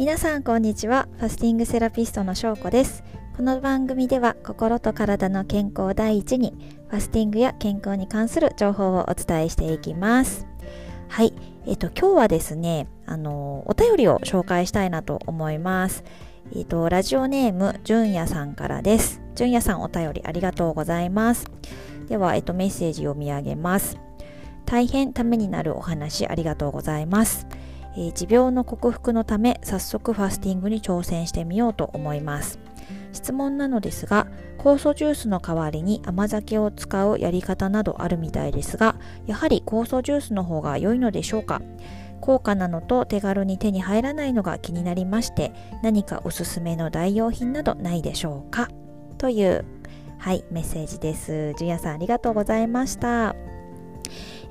皆さんこんにちは。ファスティングセラピストのしょうこです。この番組では心と体の健康第一にファスティングや健康に関する情報をお伝えしていきます。はい。えっと今日はですねあのお便りを紹介したいなと思います。えっとラジオネームじゅんやさんからです。じゅんやさんお便りありがとうございます。では、えっと、メッセージを読み上げます。大変ためになるお話ありがとうございます。えー、持病の克服のため早速ファスティングに挑戦してみようと思います。質問なのですが酵素ジュースの代わりに甘酒を使うやり方などあるみたいですがやはり酵素ジュースの方が良いのでしょうか？高価なのと手軽に手に入らないのが気になりまして何かおすすめの代用品などないでしょうか？というはいメッセージです。ジュヤさんありがとうございました。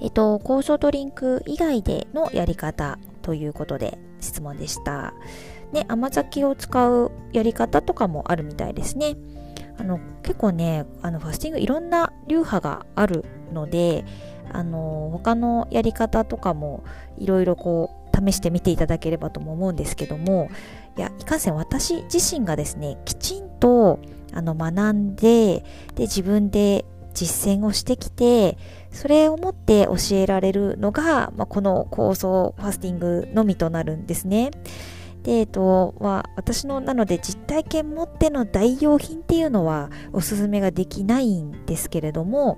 えっと酵素ドリンク以外でのやり方ということで質問でした。ね、甘酒を使うやり方とかもあるみたいですね。あの結構ねあのファスティングいろんな流派があるのであの他のやり方とかもいろいろこう試してみていただければとも思うんですけどもいやいかんせん私自身がですねきちんとあの学んでで自分で実践をしてきてそれをもって教えられるのが、まあ、この構想ファスティングのみとなるんですね。で、えっと、まあ、私の、なので実体験持っての代用品っていうのはおすすめができないんですけれども、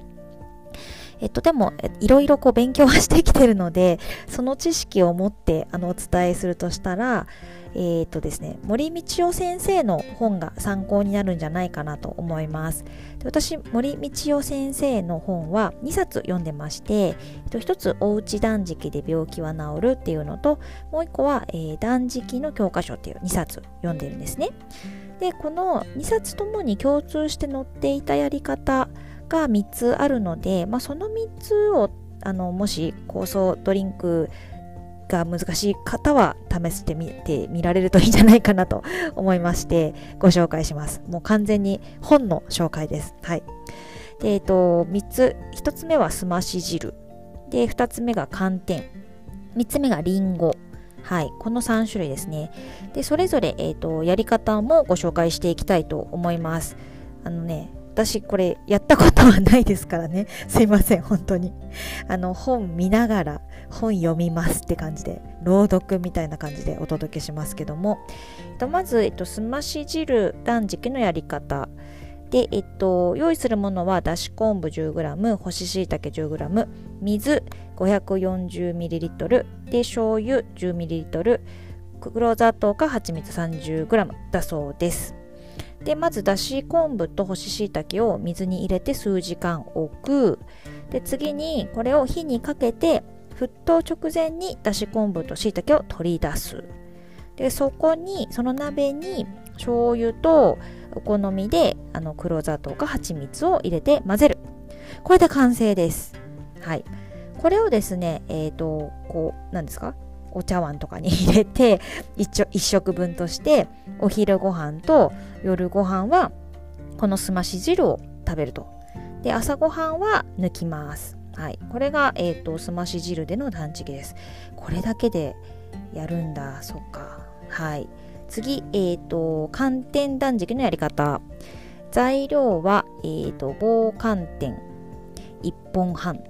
えっと、でも、いろいろこう勉強はしてきてるので、その知識を持ってあのお伝えするとしたら、えっ、とですね、森道夫先生の本が参考になるんじゃないかなと思います。で私、森道夫先生の本は2冊読んでまして、えっと、1つ、おうち断食で病気は治るっていうのと、もう1個は、えー、断食の教科書っていう2冊読んでるんですね。で、この2冊ともに共通して載っていたやり方が3つあるので、まあ、その3つをあのもし酵素ドリンクが難しい方は試してみてみられるといいんじゃないかなと思いましてご紹介します。もう完全に本の紹介です。はい。で、えっと、3つ、1つ目はすまし汁。で、2つ目が寒天。3つ目がりんご。はい。この3種類ですね。で、それぞれ、えっ、と、やり方もご紹介していきたいと思います。あのね、私これやったことはないですからね。すいません、本当に。あの、本見ながら本読みますって感じで、朗読みたいな感じでお届けしますけども、えっと、まず、えっと、すまし汁断食のやり方。で、えっと、用意するものは、だし昆布 10g、干し椎茸 10g、水 540ml、で、醤油 10ml、黒砂糖か蜂蜜 30g だそうです。でまずだし昆布と干し椎茸を水に入れて数時間置く。で次にこれを火にかけて沸騰直前にだし昆布と椎茸を取り出す。でそこにその鍋に醤油とお好みであの黒砂糖か蜂蜜を入れて混ぜる。これで完成です。はい。これをですねえっ、ー、とこう何ですか？お茶碗とかに入れて一食分としてお昼ご飯と夜ご飯はこのすまし汁を食べると。で朝ごはんは抜きます。はい。これが、えーと、すまし汁での断食です。これだけでやるんだ。そっか。はい。次えっ、ー、と寒天断食のやり方。材料は、えーと、棒寒天。1本半。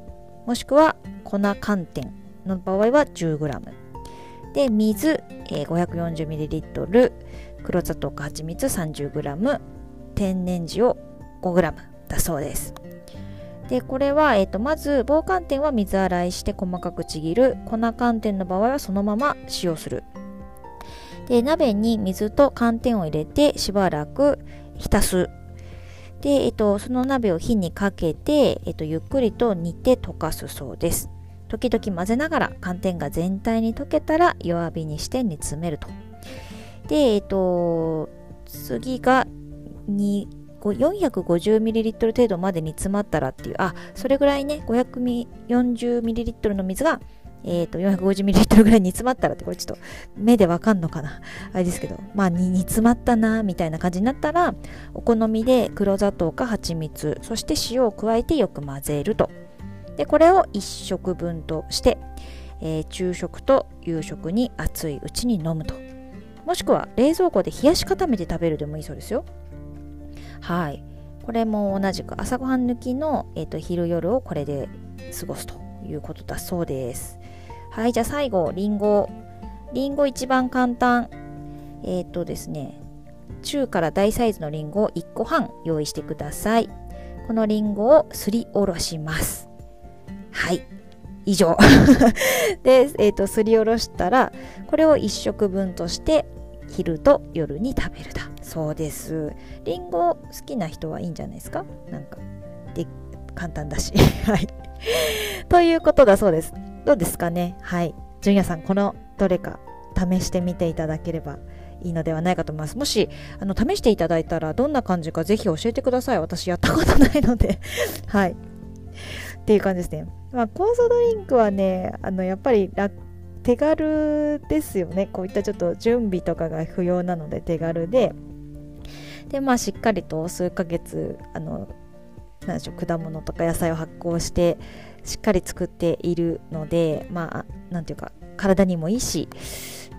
もしくは粉寒天。の場合は 10g で水、えー、540ml 黒砂糖か蜂蜜 30g 天然塩 5g だそうです。でこれは、えーと、まず棒寒天は水洗いして細かくちぎる。粉寒天の場合はそのまま使用する。で鍋に水と寒天を入れてしばらく浸す。で、えっと、その鍋を火にかけて、えっと、ゆっくりと煮て溶かすそうです。時々混ぜながら寒天が全体に溶けたら弱火にして煮詰めると。で、えっ、と、次が 450ml 程度まで煮詰まったらっていう、あ、それぐらいね、540ml の水が、えっ、ー、と、450ml ぐらい煮詰まったらって、これちょっと目でわかんのかな？あれですけど、まあ、煮詰まったな、みたいな感じになったら、お好みで黒砂糖か蜂蜜、そして塩を加えてよく混ぜると。でこれを1食分として、えー、昼食と夕食に熱いうちに飲むと。もしくは冷蔵庫で冷やし固めて食べるでもいいそうですよ。はい。これも同じく朝ごはん抜きの、えーと、昼夜をこれで過ごすということだそうです。はいじゃあ最後りんごりんご一番簡単。えっ、ー、とですね。中から大サイズのりんごを1個半用意してください。このりんごをすりおろします。はい。以上。で、えーと、すりおろしたらこれを1食分として昼と夜に食べるだ。そうです。りんご好きな人はいいんじゃないですか？なんかで簡単だし。はい。ということだそうです。どうですかね？はい。純也さんこのどれか試してみていただければいいのではないかと思います。もし、あの、試していただいたら、どんな感じかぜひ教えてください。私やったことないので。はい。っていう感じですね。まあ、酵素ドリンクはね、あの、やっぱり手軽ですよね。こういったちょっと準備とかが不要なので手軽で、で、まあ、しっかりと数ヶ月、あの、なんでしょう、果物とか野菜を発酵して、しっかり作っているので、まあ、なんていうか、体にもいいし、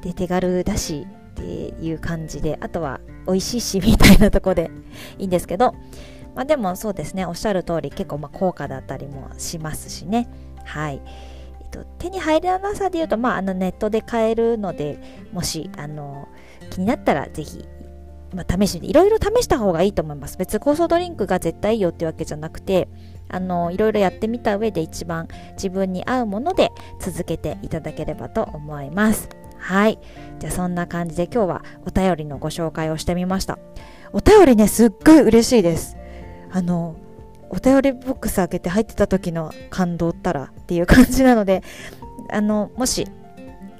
で、手軽だし、っていう感じで、あとは美味しいしみたいなとこでいいんですけど、まあでもそうですね、おっしゃる通り結構ま高価だったりもしますしね。はい。えっと、手に入らなさで言うと、まあ、あのネットで買えるので、もしあの気になったらぜひまあ、試していろいろ試した方がいいと思います。別に酵素ドリンクが絶対いいよってわけじゃなくて、あのいろいろやってみた上で一番自分に合うもので続けていただければと思います。はい。じゃあそんな感じで今日はお便りのご紹介をしてみました。お便りね、すっごい嬉しいです。あの、お便りボックス開けて入ってた時の感動ったらっていう感じなので、あの、もし、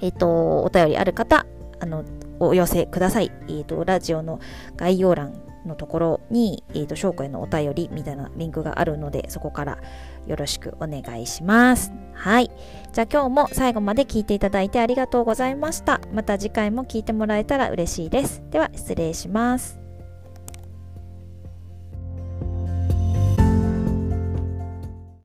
えっ、ー、と、お便りある方、あの、お寄せください。えっ、ー、と、ラジオの概要欄のところに、えっ、ー、と、証拠へのお便りみたいなリンクがあるので、そこからよろしくお願いします。はい。じゃあ今日も最後まで聞いていただいてありがとうございました。また次回も聞いてもらえたら嬉しいです。では失礼します。